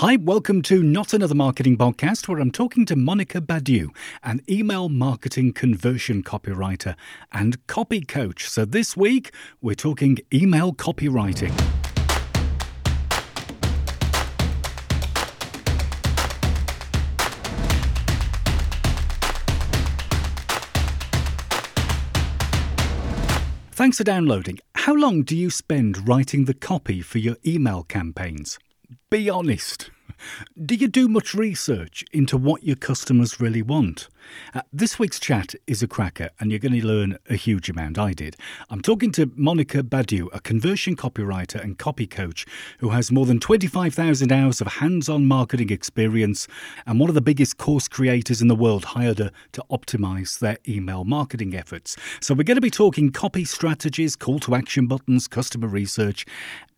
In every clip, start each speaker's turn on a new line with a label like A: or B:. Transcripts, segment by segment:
A: Hi, welcome to Not Another Marketing Podcast, where I'm talking to Monica Badiu, an email marketing conversion copywriter and copy coach. So this week, we're talking email copywriting. Thanks for downloading. How long do you spend writing the copy for your email campaigns? Be honest. Do you do much research into what your customers really want? Uh, this week's chat is a cracker, and you're going to learn a huge amount. I did. I'm talking to Monica Badiu, a conversion copywriter and copy coach who has more than 25,000 hours of hands on marketing experience and one of the biggest course creators in the world hired her to optimize their email marketing efforts. So, we're going to be talking copy strategies, call to action buttons, customer research,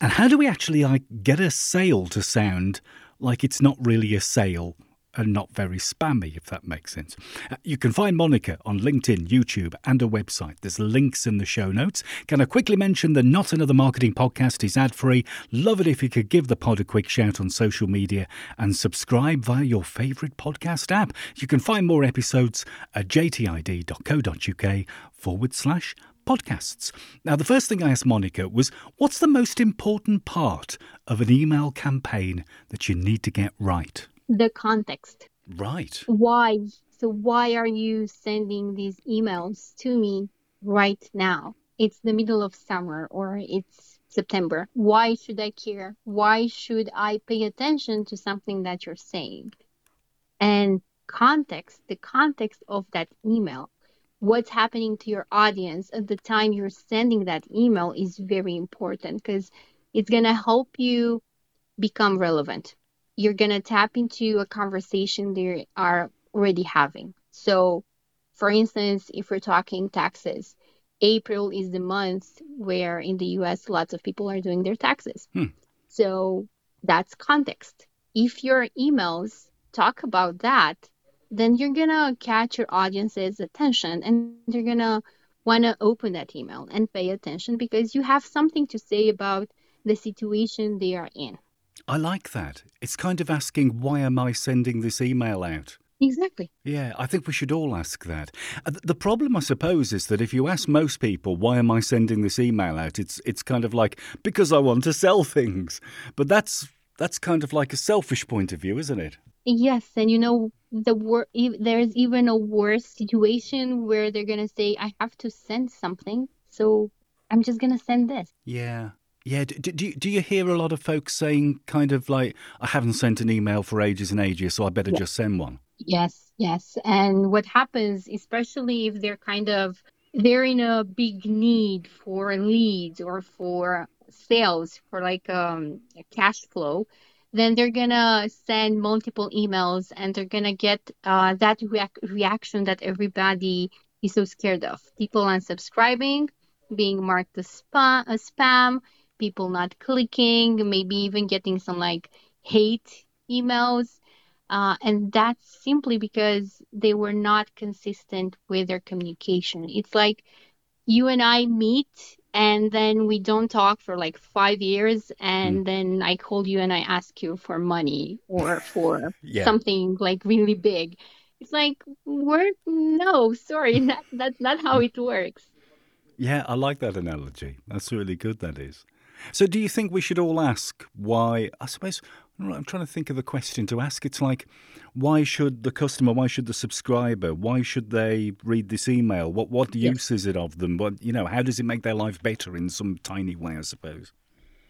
A: and how do we actually like, get a sale to sound like it's not really a sale and not very spammy, if that makes sense. Uh, you can find Monica on LinkedIn, YouTube, and a website. There's links in the show notes. Can I quickly mention the Not Another Marketing podcast is ad free? Love it if you could give the pod a quick shout on social media and subscribe via your favourite podcast app. You can find more episodes at jtid.co.uk forward slash podcasts. Now, the first thing I asked Monica was what's the most important part of an email campaign that you need to get right?
B: The context.
A: Right.
B: Why? So, why are you sending these emails to me right now? It's the middle of summer or it's September. Why should I care? Why should I pay attention to something that you're saying? And context, the context of that email what's happening to your audience at the time you're sending that email is very important because it's going to help you become relevant. You're going to tap into a conversation they are already having. So, for instance, if we're talking taxes, April is the month where in the US lots of people are doing their taxes. Hmm. So, that's context. If your emails talk about that, then you're gonna catch your audience's attention and they're gonna want to open that email and pay attention because you have something to say about the situation they are in.
A: I like that. It's kind of asking, why am I sending this email out?
B: Exactly.
A: Yeah, I think we should all ask that. Uh, the problem, I suppose, is that if you ask most people, why am I sending this email out? It's it's kind of like because I want to sell things. But that's that's kind of like a selfish point of view, isn't it?
B: Yes, and you know the wor- there's even a worse situation where they're gonna say I have to send something, so I'm just gonna send this.
A: Yeah. Yeah, do, do, do you hear a lot of folks saying kind of like, I haven't sent an email for ages and ages, so I better just send one?
B: Yes, yes. And what happens, especially if they're kind of, they're in a big need for leads or for sales, for like um, cash flow, then they're gonna send multiple emails and they're gonna get uh, that reaction that everybody is so scared of. People unsubscribing, being marked as spam, as spam, people not clicking, maybe even getting some like hate emails. Uh, and that's simply because they were not consistent with their communication. It's like you and I meet and then we don't talk for like five years and mm. then i call you and i ask you for money or for yeah. something like really big it's like we're no sorry that, that's not how it works
A: yeah i like that analogy that's really good that is so do you think we should all ask why i suppose I'm trying to think of a question to ask. It's like, why should the customer, why should the subscriber, why should they read this email? What what use is it of them? What you know, how does it make their life better in some tiny way? I suppose.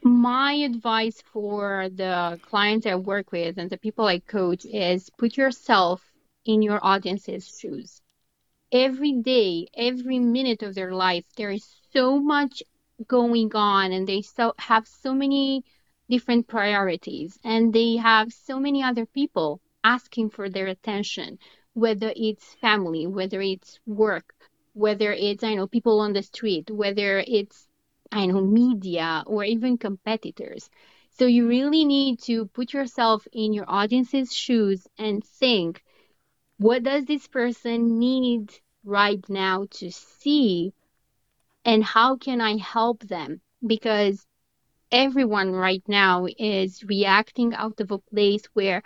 B: My advice for the clients I work with and the people I coach is put yourself in your audience's shoes. Every day, every minute of their life, there is so much going on, and they so have so many different priorities and they have so many other people asking for their attention whether it's family whether it's work whether it's i know people on the street whether it's i know media or even competitors. So you really need to put yourself in your audience's shoes and think what does this person need right now to see and how can i help them because everyone right now is reacting out of a place where,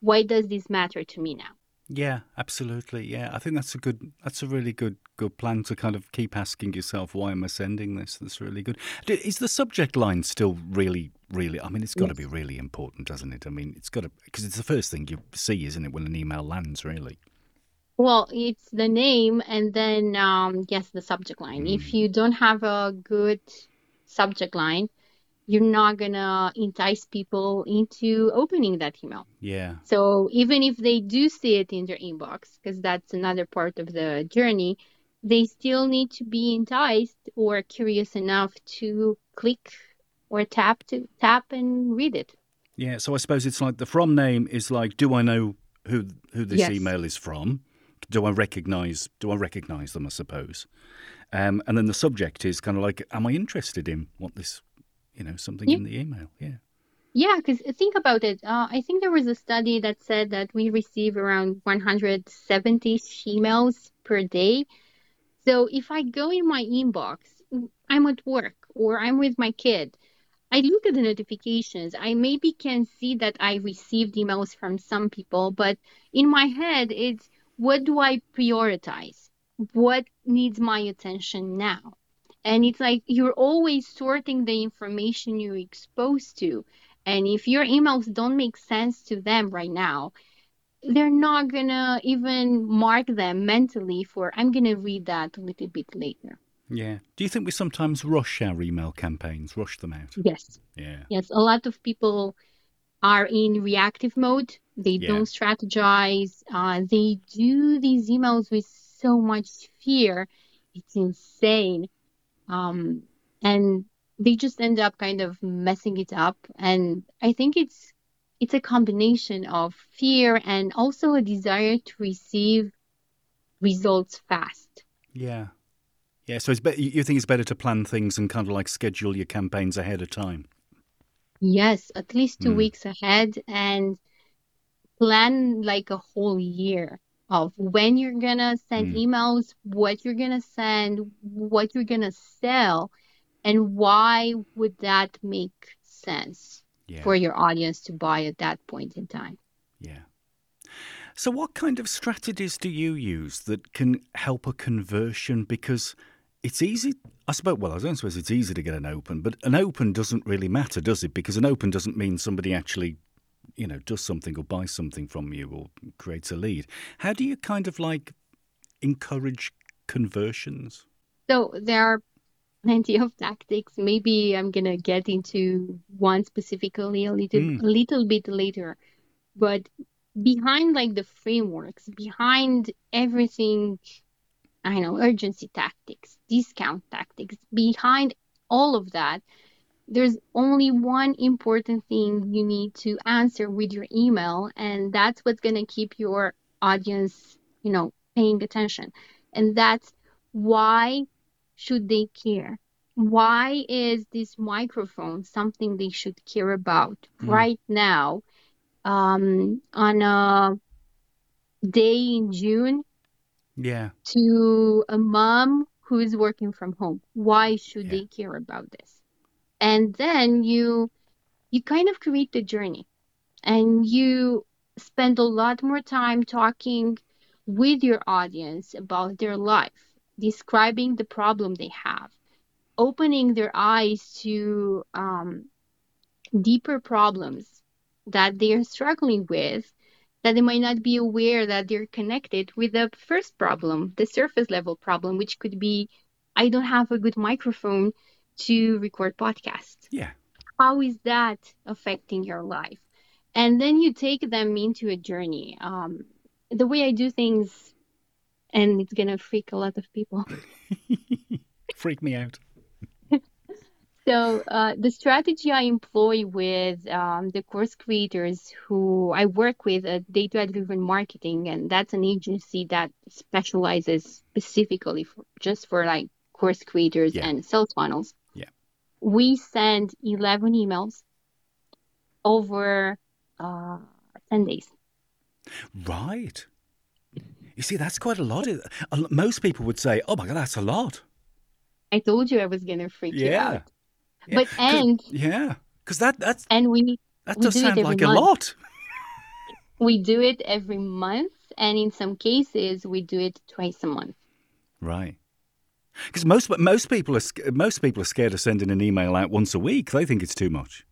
B: why does this matter to me now?
A: Yeah, absolutely. Yeah, I think that's a good. That's a really good good plan to kind of keep asking yourself, why am I sending this? That's really good. Is the subject line still really, really? I mean, it's got yes. to be really important, doesn't it? I mean, it's got to because it's the first thing you see, isn't it, when an email lands, really?
B: Well, it's the name and then um, yes, the subject line. Mm. If hmm. you don't have a good subject line, you're not gonna entice people into opening that email.
A: Yeah.
B: So even if they do see it in their inbox, because that's another part of the journey, they still need to be enticed or curious enough to click or tap to tap and read it.
A: Yeah. So I suppose it's like the from name is like, do I know who who this yes. email is from? Do I recognize do I recognize them? I suppose, um, and then the subject is kind of like, am I interested in what this, you know, something yeah. in the email? Yeah.
B: Yeah, because think about it. Uh, I think there was a study that said that we receive around 170 emails per day. So if I go in my inbox, I'm at work or I'm with my kid, I look at the notifications. I maybe can see that I received emails from some people, but in my head, it's what do I prioritize? What needs my attention now? And it's like you're always sorting the information you're exposed to. And if your emails don't make sense to them right now, they're not gonna even mark them mentally for I'm gonna read that a little bit later.
A: Yeah. Do you think we sometimes rush our email campaigns, rush them out?
B: Yes.
A: Yeah.
B: Yes. A lot of people are in reactive mode. They yeah. don't strategize. Uh, they do these emails with so much fear. It's insane. Um, and they just end up kind of messing it up. And I think it's it's a combination of fear and also a desire to receive results fast.
A: Yeah. Yeah, so it's be- you think it's better to plan things and kind of like schedule your campaigns ahead of time?
B: Yes, at least two mm. weeks ahead and plan like a whole year of when you're gonna send mm. emails, what you're gonna send, what you're gonna sell, and why would that make sense yeah. for your audience to buy at that point in time.
A: Yeah. So, what kind of strategies do you use that can help a conversion? Because it's easy. I suppose. Well, I don't suppose it's easy to get an open, but an open doesn't really matter, does it? Because an open doesn't mean somebody actually, you know, does something or buys something from you or creates a lead. How do you kind of like encourage conversions?
B: So there are plenty of tactics. Maybe I'm gonna get into one specifically a little mm. a little bit later, but behind like the frameworks, behind everything I know, urgency tactics, discount tactics. Behind all of that, there's only one important thing you need to answer with your email, and that's what's going to keep your audience, you know, paying attention. And that's why should they care? Why is this microphone something they should care about mm. right now um, on a day in June
A: yeah.
B: to a mom who is working from home. Why should yeah. they care about this? And then you you kind of create the journey. And you spend a lot more time talking with your audience about their life describing the problem they have opening their eyes to um, deeper problems that they are struggling with that they might not be aware that they're connected with the first problem, the surface level problem, which could be I don't have a good microphone to record podcasts.
A: Yeah.
B: How is that affecting your life? And then you take them into a journey. Um, the way I do things, and it's going to freak a lot of people.
A: freak me out.
B: So uh, the strategy I employ with um, the course creators who I work with at Data Driven Marketing, and that's an agency that specializes specifically for, just for like course creators yeah. and sales funnels.
A: Yeah.
B: We send 11 emails over uh, 10 days.
A: Right. You see, that's quite a lot. Most people would say, oh my God, that's a lot.
B: I told you I was going to freak yeah. you out.
A: Yeah,
B: But and
A: yeah, because that that's
B: and we
A: that does
B: do
A: sound like a lot.
B: we do it every month, and in some cases we do it twice a month.
A: Right. Because most but most people are most people are scared of sending an email out once a week. They think it's too much.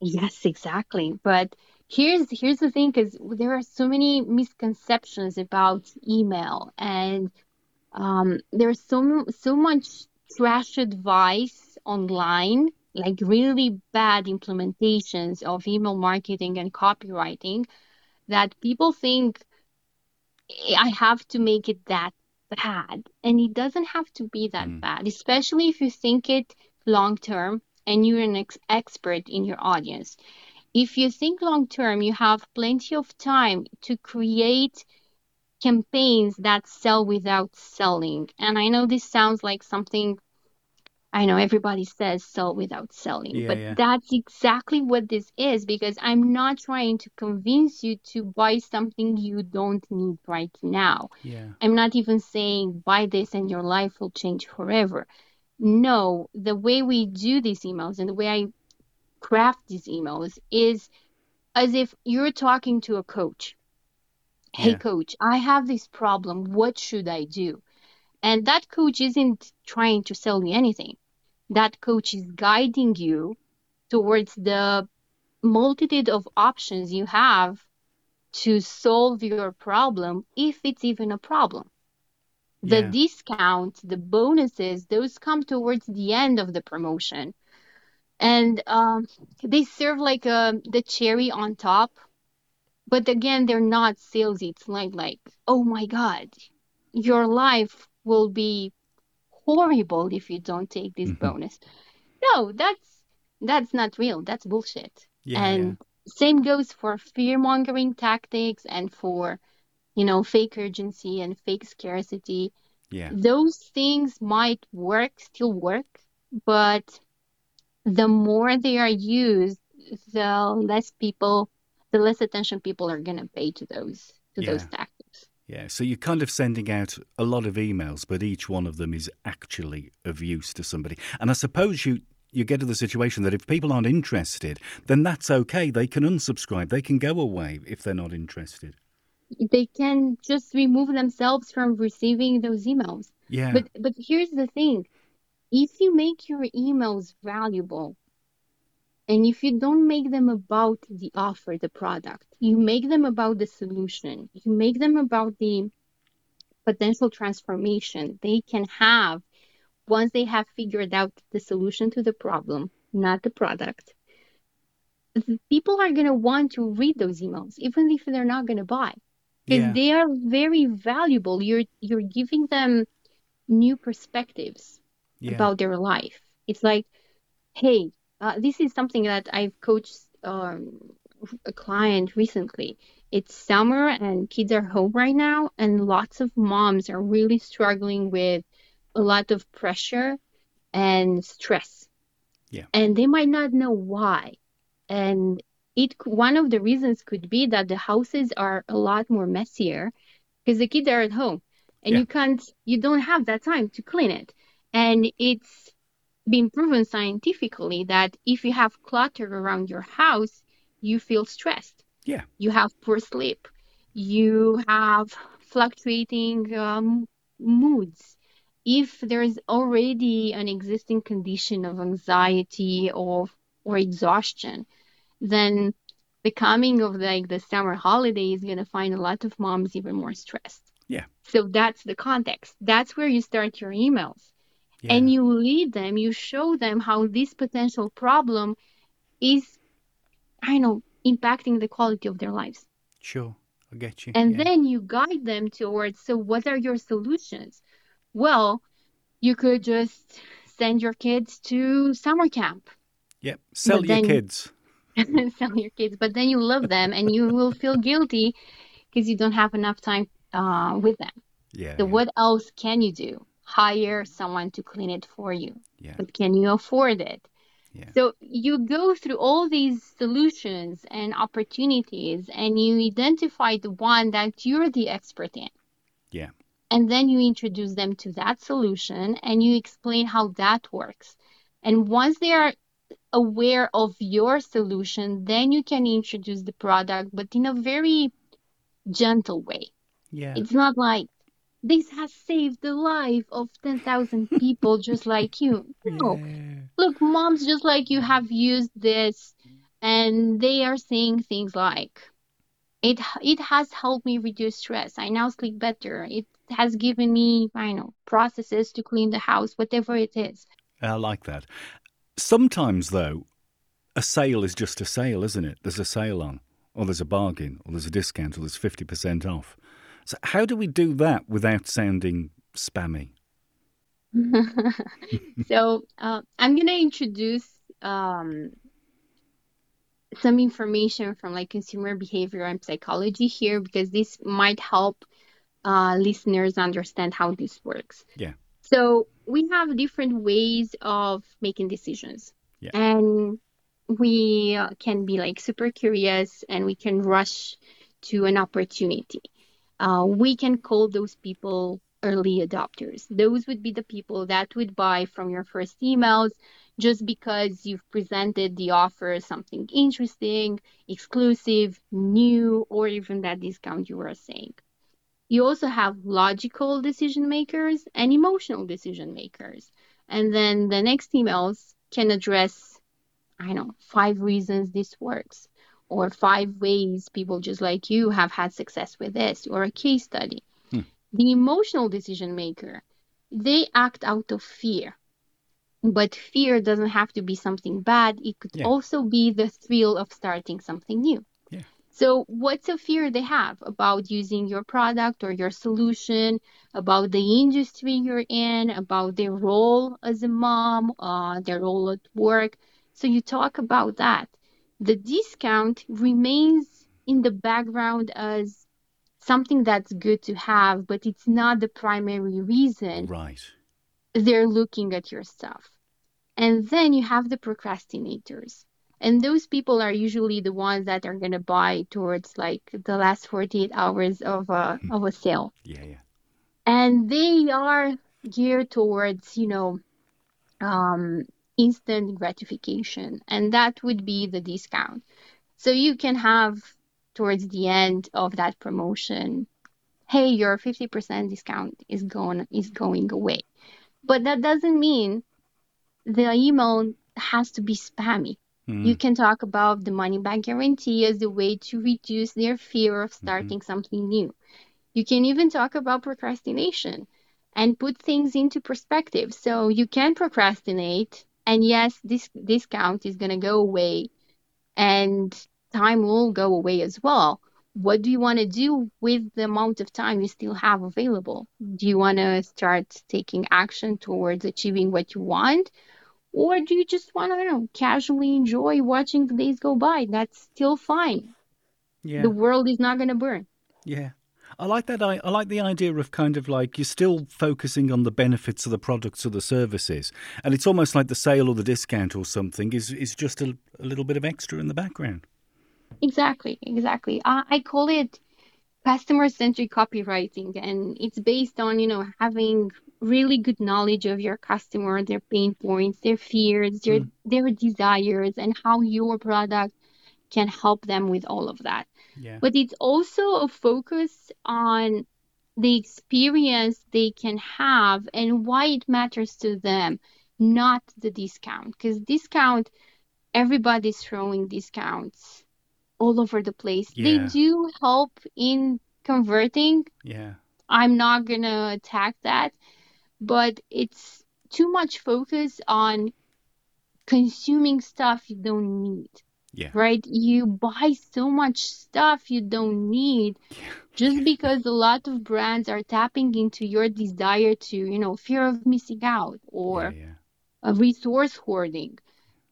B: Yes, exactly. But here's here's the thing, because there are so many misconceptions about email, and um, there's so so much trash advice online, like really bad implementations of email marketing and copywriting, that people think I have to make it that bad, and it doesn't have to be that
A: Mm.
B: bad, especially if you think it long term and you're an ex- expert in your audience. If you think long term, you have plenty of time to create campaigns that sell without selling. And I know this sounds like something I know everybody says sell without selling,
A: Yeah,
B: but
A: yeah.
B: that's exactly what this is because I'm not trying to convince you to buy something you don't need right now.
A: Yeah.
B: I'm not even saying buy this and your life will change forever. No, the way we do these emails and the way I craft these emails is as if you're talking to a coach. Hey,
A: Yeah.
B: coach, I have this problem. What should I do? And that coach isn't trying to sell you anything. That coach is guiding you towards the multitude of options you have to solve your problem, if it's even a problem. The
A: Yeah.
B: discount, the bonuses, those come towards the end of the promotion. And um, they serve like a, the cherry on top. But again, they're not salesy. It's not like, oh my God, your life will be horrible if you don't take this
A: Mhm.
B: bonus. No, that's that's not real. That's bullshit.
A: Yeah.
B: and same goes for fear mongering tactics and for, you know, fake urgency and fake scarcity.
A: yeah.
B: Those things might work, still work, but the more they are used, the less people, the less attention people are going to pay to those to those tactics.
A: Yeah, so you're kind of sending out a lot of emails, but each one of them is actually of use to somebody. And I suppose you you get to the situation that if people aren't interested, then that's okay. They can unsubscribe. They can go away if they're not interested.
B: They can just remove themselves from receiving those emails.
A: Yeah.
B: But but here's the thing. If you make your emails valuable and if you don't make them about the offer, the product, you make them about the solution, you make them about the potential transformation they can have once they have figured out the solution to the problem, not the product. People are going to want to read those emails, even if they're not going to buy because
A: yeah.
B: they are very valuable. You're you're giving them new perspectives
A: yeah.
B: about their life. It's like, hey, uh, this is something that I've coached um, a client recently. It's summer and kids are home right now, and lots of moms are really struggling with a lot of pressure and stress.
A: Yeah.
B: And they might not know why. And it one of the reasons could be that the houses are a lot more messier because the kids are at home and
A: Yeah.
B: you can't you don't have that time to clean it and it's been proven scientifically that if you have clutter around your house you feel stressed
A: Yeah.
B: you have poor sleep you have fluctuating um, moods if there's already an existing condition of anxiety or or exhaustion then the coming of like the summer holiday is going to find a lot of moms even more stressed.
A: Yeah.
B: So that's the context. That's where you start your emails.
A: Yeah.
B: And you lead them, you show them how this potential problem is, I know, impacting the quality of their lives.
A: Sure. I get you.
B: And
A: yeah.
B: then you guide them towards so, what are your solutions? Well, you could just send your kids to summer camp.
A: Yep. Sell
B: but
A: your kids.
B: sell your kids, but then you love them and you will feel guilty because you don't have enough time uh, with them.
A: Yeah.
B: So,
A: yeah.
B: what else can you do? Hire someone to clean it for you.
A: Yeah.
B: But can you afford it?
A: Yeah.
B: So, you go through all these solutions and opportunities and you identify the one that you're the expert in.
A: Yeah.
B: And then you introduce them to that solution and you explain how that works. And once they are aware of your solution, then you can introduce the product, but in a very gentle way.
A: Yeah.
B: It's not like this has saved the life of 10,000 people just like you. No.
A: Yeah.
B: Look, moms just like you have used this and they are saying things like it it has helped me reduce stress. I now sleep better. It has given me, I know, processes to clean the house, whatever it is.
A: I like that. Sometimes, though, a sale is just a sale, isn't it? There's a sale on, or there's a bargain, or there's a discount, or there's 50% off. So, how do we do that without sounding spammy?
B: so, uh, I'm going to introduce um, some information from like consumer behavior and psychology here because this might help uh, listeners understand how this works.
A: Yeah.
B: So we have different ways of making decisions.
A: Yeah.
B: And we can be like super curious and we can rush to an opportunity. Uh, we can call those people early adopters. Those would be the people that would buy from your first emails just because you've presented the offer something interesting, exclusive, new, or even that discount you were saying. You also have logical decision makers and emotional decision makers. And then the next emails can address, I don't know, five reasons this works, or five ways people just like you have had success with this, or a case study.
A: Hmm.
B: The emotional decision maker, they act out of fear. But fear doesn't have to be something bad. It could
A: Yeah.
B: also be the thrill of starting something new.
A: Yeah.
B: So, what's a fear they have about using your product or your solution, about the industry you're in, about their role as a mom, uh, their role at work? So, you talk about that. The discount remains in the background as something that's good to have, but it's not the primary reason
A: Right.
B: they're looking at your stuff. And then you have the procrastinators. And those people are usually the ones that are going to buy towards like the last 48 hours of a, of a sale.
A: Yeah, yeah.
B: And they are geared towards, you know, um, instant gratification. And that would be the discount. So you can have towards the end of that promotion, hey, your 50% discount is gone is going away. But that doesn't mean the email has to be spammy.
A: Mm.
B: You can talk about the money back guarantee as a way to reduce their fear of starting something new. You can even talk about procrastination and put things into perspective. So you can procrastinate, and yes, this discount is going to go away, and time will go away as well. What do you want to do with the amount of time you still have available? Do you want to start taking action towards achieving what you want? Or do you just want to, know, casually enjoy watching the days go by? That's still fine.
A: Yeah.
B: The world is not going to burn.
A: Yeah. I like that. I, I like the idea of kind of like you're still focusing on the benefits of the products or the services, and it's almost like the sale or the discount or something is is just a, a little bit of extra in the background.
B: Exactly, exactly. I, I call it customer centric copywriting, and it's based on, you know, having really good knowledge of your customer, their pain points, their fears, their mm. their desires, and how your product can help them with all of that.
A: Yeah.
B: But it's also a focus on the experience they can have and why it matters to them, not the discount. Because discount, everybody's throwing discounts all over the place. They do help in converting.
A: Yeah.
B: I'm not gonna attack that, but it's too much focus on consuming stuff you don't need
A: Yeah.
B: right? You buy so much stuff you don't need just because a lot of brands are tapping into your desire to, you know, fear of missing out or
A: yeah, yeah.
B: a resource hoarding.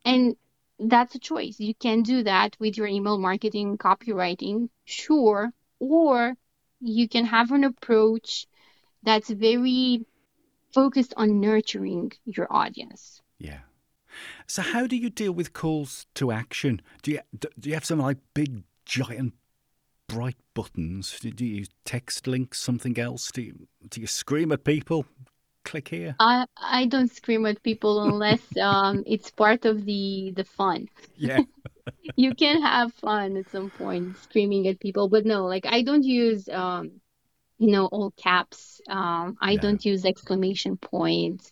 B: And that's a choice. You can do that with your email marketing copywriting, sure, or you can have an approach that's very focused on nurturing your audience.
A: Yeah. So how do you deal with calls to action? Do you do you have some like big giant bright buttons? Do do you use text links? Something else? Do you do you scream at people? click here.
B: I I don't scream at people unless um it's part of the the fun.
A: Yeah.
B: You can have fun at some point screaming at people, but no, like I don't use um you know all caps. Um I
A: No.
B: don't use exclamation points.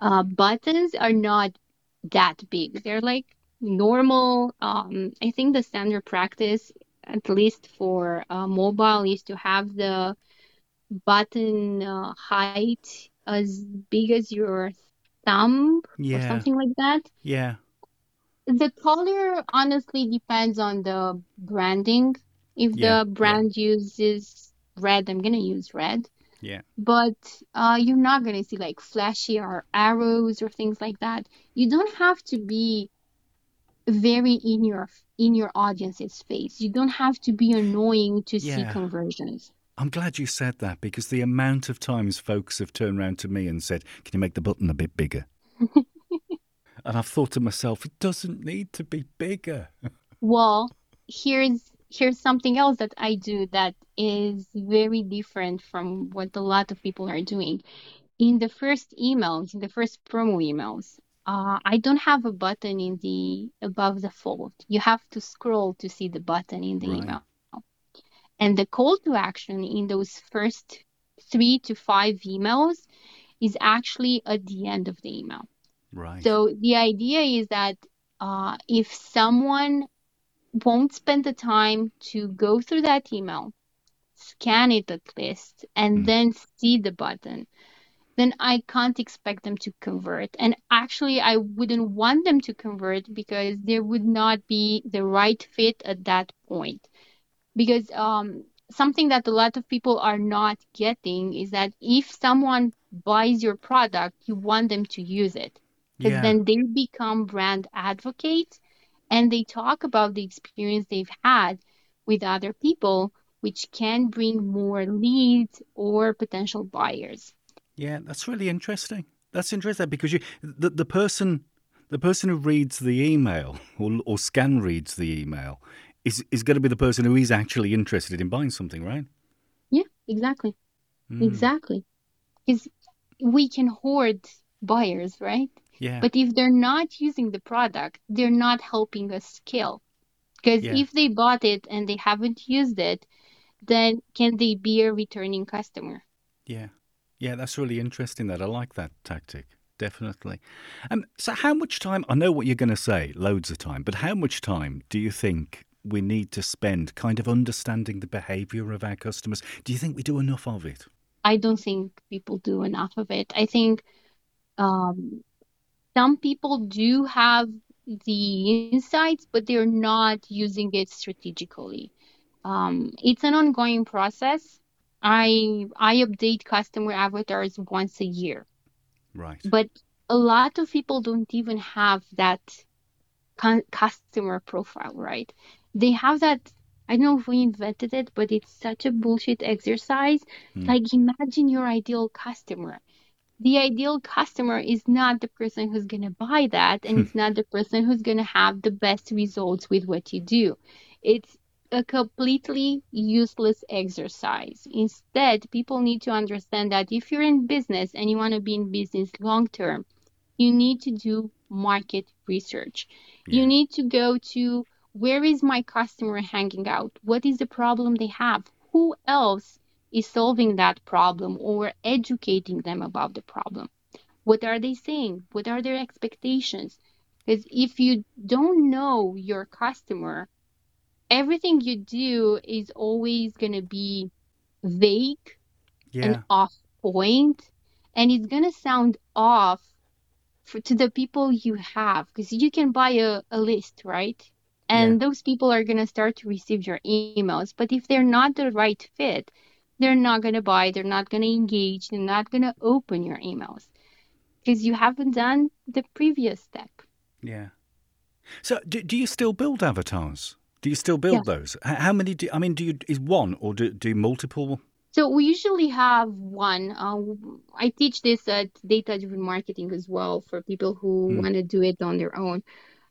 B: Uh buttons are not that big. They're like normal. Um I think the standard practice at least for uh, mobile is to have the button uh, height as big as your thumb or something like that.
A: Yeah.
B: The color honestly depends on the branding. If
A: Yeah, yeah.
B: the brand uses red, I'm gonna use red.
A: Yeah.
B: But uh, you're not gonna see like flashy or arrows or things like that. You don't have to be very in your in your audience's face. You don't have to be annoying to see conversions.
A: I'm glad you said that because the amount of times folks have turned around to me and said, Can you make the button a bit bigger? and I've thought to myself, It doesn't need to be bigger.
B: Well, here's here's something else that I do that is very different from what a lot of people are doing. In the first emails, in the first promo emails, uh, I don't have a button in the above the fold. You have to scroll to see the button in the
A: Right.
B: email. And the call to action in those first three to five emails is actually at the end of the email.
A: Right.
B: So the idea is that uh, if someone won't spend the time to go through that email, scan it at least, and
A: Mm.
B: then see the button, then I can't expect them to convert. And actually, I wouldn't want them to convert because there would not be the right fit at that point. Because um, something that a lot of people are not getting is that if someone buys your product, you want them to use it because
A: yeah.
B: then they become brand advocates and they talk about the experience they've had with other people, which can bring more leads or potential buyers.
A: Yeah, that's really interesting. That's interesting because you the, the person the person who reads the email or or scan reads the email is is going to be the person who is actually interested in buying something, right?
B: Yeah, exactly.
A: Mm,
B: Exactly. Because we can hoard buyers, right?
A: Yeah.
B: But if they're not using the product, they're not helping us scale. Because
A: Yeah.
B: if they bought it and they haven't used it, then can they be a returning customer?
A: Yeah. Yeah, that's really interesting that. I like that tactic. Definitely. Um, so how much time I know what you're going to say, loads of time, but how much time do you think we need to spend kind of understanding the behavior of our customers? Do you think we do enough of it?
B: I don't think people do enough of it. I think um, some people do have the insights, but they're not using it strategically. Um, it's an ongoing process. I I update customer avatars once a year,
A: Right.
B: but a lot of people don't even have that cu- customer profile, right? They have that. I don't know if we invented it, but it's such a bullshit exercise.
A: Hmm.
B: Like, imagine your ideal customer. The ideal customer is not the person who's going to buy that, and hmm. it's not the person who's going to have the best results with what you do. It's a completely useless exercise. Instead, people need to understand that if you're in business and you want to be in business long term, you need to do market research.
A: Yeah.
B: You need to go to where is my customer hanging out? What is the problem they have? Who else is solving that problem or educating them about the problem? What are they saying? What are their expectations? Because if you don't know your customer, everything you do is always going to be vague
A: Yeah.
B: and off point, and it's going to sound off for, to the people you have because you can buy a, a list, right? And those people are going to start to receive your emails. But if they're not the right fit, they're not going to buy, they're not going to engage, they're not going to open your emails because you haven't done the previous step.
A: Yeah. So, do, do you still build avatars? Do you still build
B: Yes.
A: those? How many? Do, I mean, do you is one or do do multiple?
B: So we usually have one. Uh, I teach this at Data Driven Marketing as well for people who
A: Hmm.
B: want to do it on their own.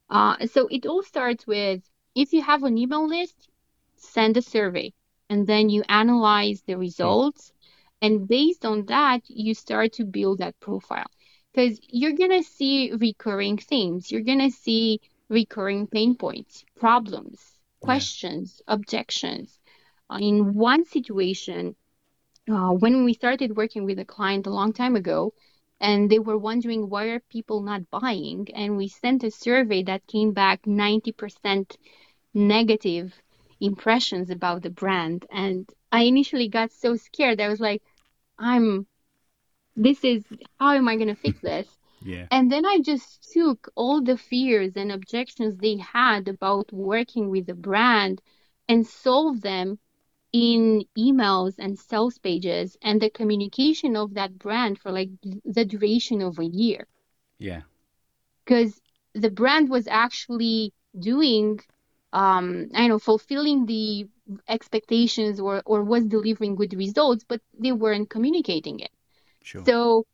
B: Uh, so it all starts with if you have an email list, send a survey, and then you analyze the results And based on that, you start to build that profile because you're going to see recurring themes. You're going to see recurring pain points, problems, questions, yeah. objections. In one situation, uh, when we started working with a client a long time ago, and they were wondering why are people not buying, and we sent a survey that came back 90% negative impressions about the brand, and I initially got so scared. I was like, I'm this is how am I going to fix this?
A: Yeah.
B: And then I just took all the fears and objections they had about working with the brand and solved them in emails and sales pages and the communication of that brand for like the duration of a year.
A: Yeah.
B: Because the brand was actually doing um I know fulfilling the expectations or or was delivering good results, but they weren't communicating it.
A: Sure.
B: So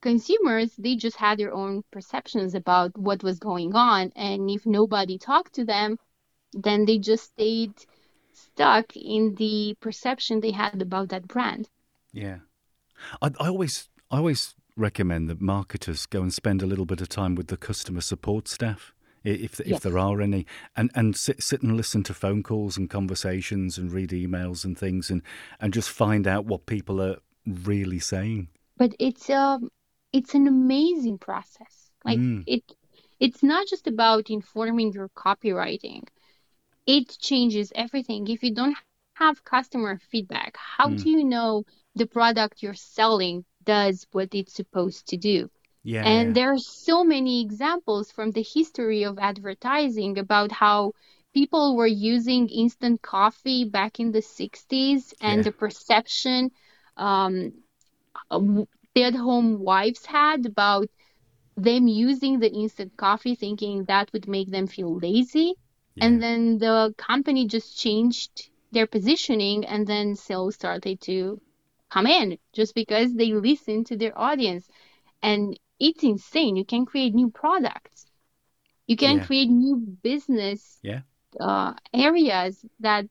B: consumers they just had their own perceptions about what was going on and if nobody talked to them then they just stayed stuck in the perception they had about that brand
A: yeah I, I always i always recommend that marketers go and spend a little bit of time with the customer support staff if if there are any, and and sit sit and listen to phone calls and conversations and read emails and things, and and just find out what people are really saying.
B: But it's um it's an amazing process. Like mm. it it's not just about informing your copywriting. It changes everything. If you don't have customer feedback, how mm. do you know the product you're selling does what it's supposed to do?
A: Yeah,
B: and
A: yeah.
B: there are so many examples from the history of advertising about how people were using instant coffee back in the 60s and yeah. the perception um, stay-at-home wives had about them using the instant coffee thinking that would make them feel lazy yeah. and then the company just changed their positioning and then sales started to come in just because they listened to their audience and it's insane you can create new products you can yeah. create new business
A: yeah.
B: uh, areas that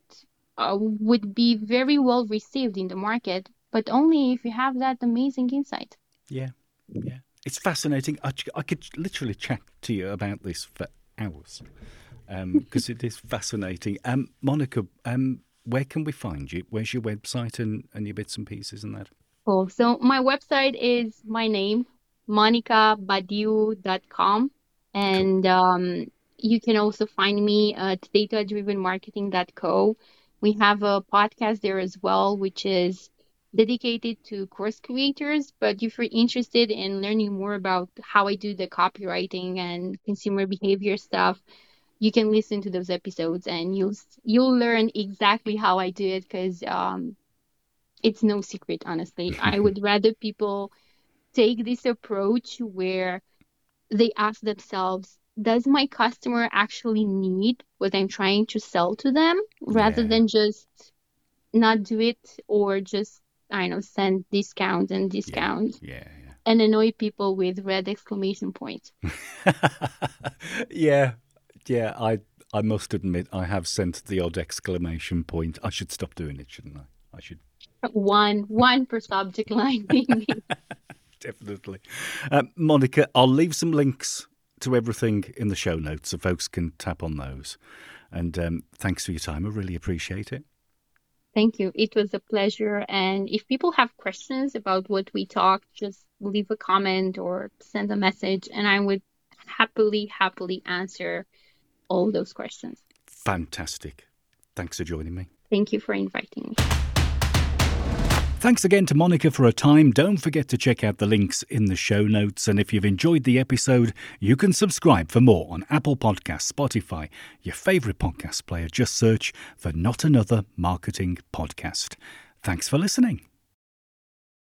B: uh, would be very well received in the market but only if you have that amazing insight.
A: Yeah, yeah. It's fascinating. I, I could literally chat to you about this for hours because um, it is fascinating. Um, Monica, um, where can we find you? Where's your website and, and your bits and pieces and that?
B: Cool. So my website is my name, monicabadiu.com. And um, you can also find me at datadrivenmarketing.co. We have a podcast there as well, which is dedicated to course creators. But if you're interested in learning more about how I do the copywriting and consumer behavior stuff, you can listen to those episodes and you'll you'll learn exactly how I do it because um, it's no secret, honestly. I would rather people take this approach where they ask themselves, does my customer actually need what I'm trying to sell to them rather yeah. than just not do it or just I know, send discounts and discounts.
A: Yeah, yeah, yeah.
B: And annoy people with red exclamation points.
A: yeah, yeah. I I must admit I have sent the odd exclamation point. I should stop doing it, shouldn't I? I should.
B: One one per subject line.
A: Definitely, uh, Monica. I'll leave some links to everything in the show notes so folks can tap on those. And um, thanks for your time. I really appreciate it.
B: Thank you. It was a pleasure. And if people have questions about what we talked, just leave a comment or send a message, and I would happily, happily answer all those questions.
A: Fantastic. Thanks for joining me.
B: Thank you for inviting me.
A: Thanks again to Monica for her time. Don't forget to check out the links in the show notes. And if you've enjoyed the episode, you can subscribe for more on Apple Podcasts, Spotify, your favourite podcast player. Just search for Not Another Marketing Podcast. Thanks for listening.